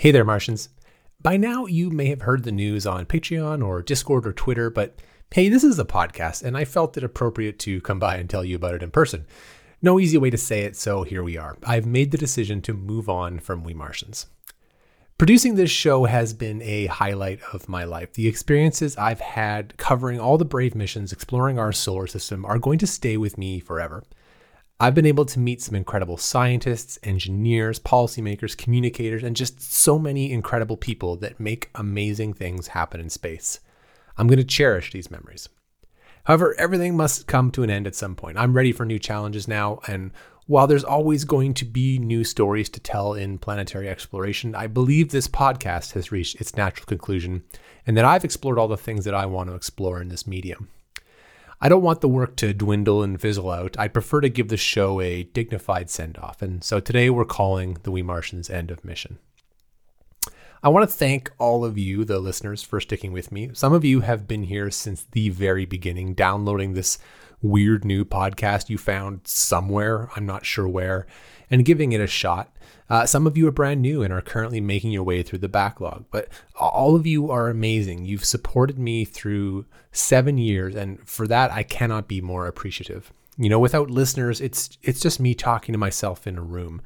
Hey there, Martians. By now, you may have heard the news on Patreon or Discord or Twitter, but hey, this is a podcast, and I felt it appropriate to come by and tell you about it in person. No easy way to say it, so here we are. I've made the decision to move on from We Martians. Producing this show has been a highlight of my life. The experiences I've had covering all the brave missions exploring our solar system are going to stay with me forever. I've been able to meet some incredible scientists, engineers, policymakers, communicators, and just so many incredible people that make amazing things happen in space. I'm going to cherish these memories. However, everything must come to an end at some point. I'm ready for new challenges now, and while there's always going to be new stories to tell in planetary exploration, I believe this podcast has reached its natural conclusion and that I've explored all the things that I want to explore in this medium. I don't want the work to dwindle and fizzle out. I prefer to give the show a dignified send off. And so today we're calling the We Martians End of Mission. I want to thank all of you, the listeners, for sticking with me. Some of you have been here since the very beginning, downloading this weird new podcast you found somewhere, I'm not sure where, and giving it a shot. Uh, some of you are brand new and are currently making your way through the backlog, but all of you are amazing. You've supported me through seven years, and for that, I cannot be more appreciative. You know, without listeners, it's it's just me talking to myself in a room.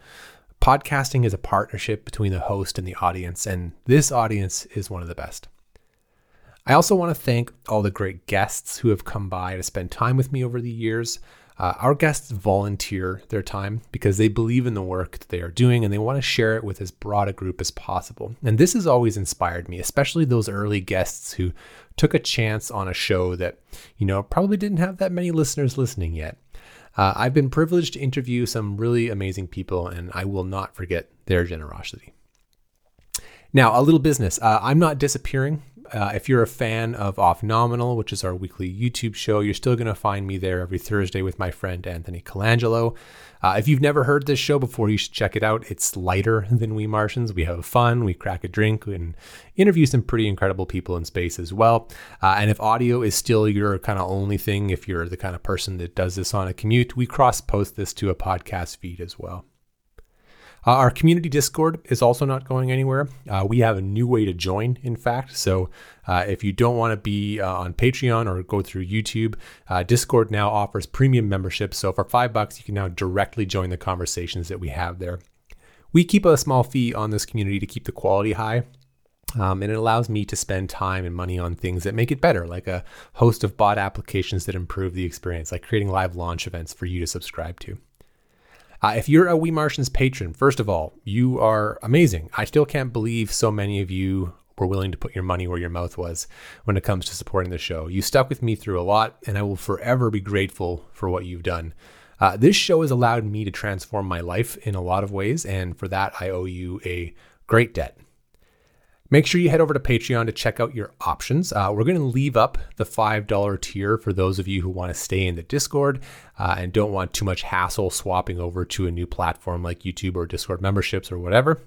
Podcasting is a partnership between the host and the audience, and this audience is one of the best. I also want to thank all the great guests who have come by to spend time with me over the years. Uh, our guests volunteer their time because they believe in the work that they are doing and they want to share it with as broad a group as possible. And this has always inspired me, especially those early guests who took a chance on a show that, you know, probably didn't have that many listeners listening yet. Uh, I've been privileged to interview some really amazing people, and I will not forget their generosity. Now, a little business. Uh, I'm not disappearing. Uh, if you're a fan of Off Nominal, which is our weekly YouTube show, you're still going to find me there every Thursday with my friend Anthony Colangelo. Uh, if you've never heard this show before, you should check it out. It's lighter than We Martians. We have fun, we crack a drink, and interview some pretty incredible people in space as well. Uh, and if audio is still your kind of only thing, if you're the kind of person that does this on a commute, we cross post this to a podcast feed as well. Uh, our community Discord is also not going anywhere. Uh, we have a new way to join, in fact. So uh, if you don't want to be uh, on Patreon or go through YouTube, uh, Discord now offers premium membership. So for five bucks, you can now directly join the conversations that we have there. We keep a small fee on this community to keep the quality high. Um, and it allows me to spend time and money on things that make it better, like a host of bot applications that improve the experience, like creating live launch events for you to subscribe to. Uh, if you're a We Martians patron, first of all, you are amazing. I still can't believe so many of you were willing to put your money where your mouth was when it comes to supporting the show. You stuck with me through a lot, and I will forever be grateful for what you've done. Uh, this show has allowed me to transform my life in a lot of ways, and for that, I owe you a great debt. Make sure you head over to Patreon to check out your options. Uh, we're going to leave up the $5 tier for those of you who want to stay in the Discord uh, and don't want too much hassle swapping over to a new platform like YouTube or Discord memberships or whatever.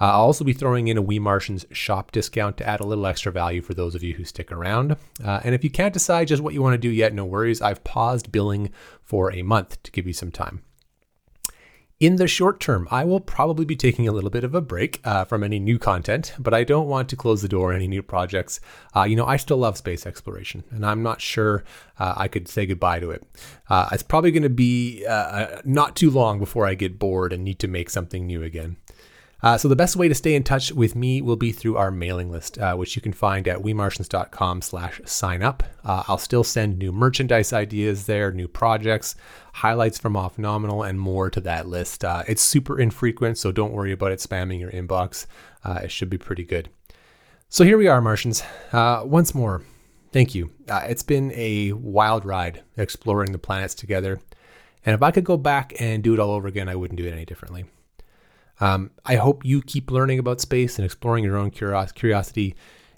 Uh, I'll also be throwing in a We Martians shop discount to add a little extra value for those of you who stick around. Uh, and if you can't decide just what you want to do yet, no worries. I've paused billing for a month to give you some time. In the short term, I will probably be taking a little bit of a break uh, from any new content, but I don't want to close the door on any new projects. Uh, you know, I still love space exploration, and I'm not sure uh, I could say goodbye to it. Uh, it's probably going to be uh, uh, not too long before I get bored and need to make something new again. Uh, so the best way to stay in touch with me will be through our mailing list, uh, which you can find at wemartians.com slash sign up. Uh, I'll still send new merchandise ideas there, new projects, highlights from Off Nominal, and more to that list. Uh, it's super infrequent, so don't worry about it spamming your inbox. Uh, it should be pretty good. So here we are, Martians. Uh, once more, thank you. it's been a wild ride exploring the planets together. And if I could go back and do it all over again, I wouldn't do it any differently. Um, I hope you keep learning about space and exploring your own curios- curiosity,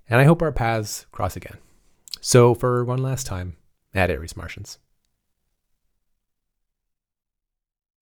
and I hope our paths cross again. So, for one last time, at Aries Martians.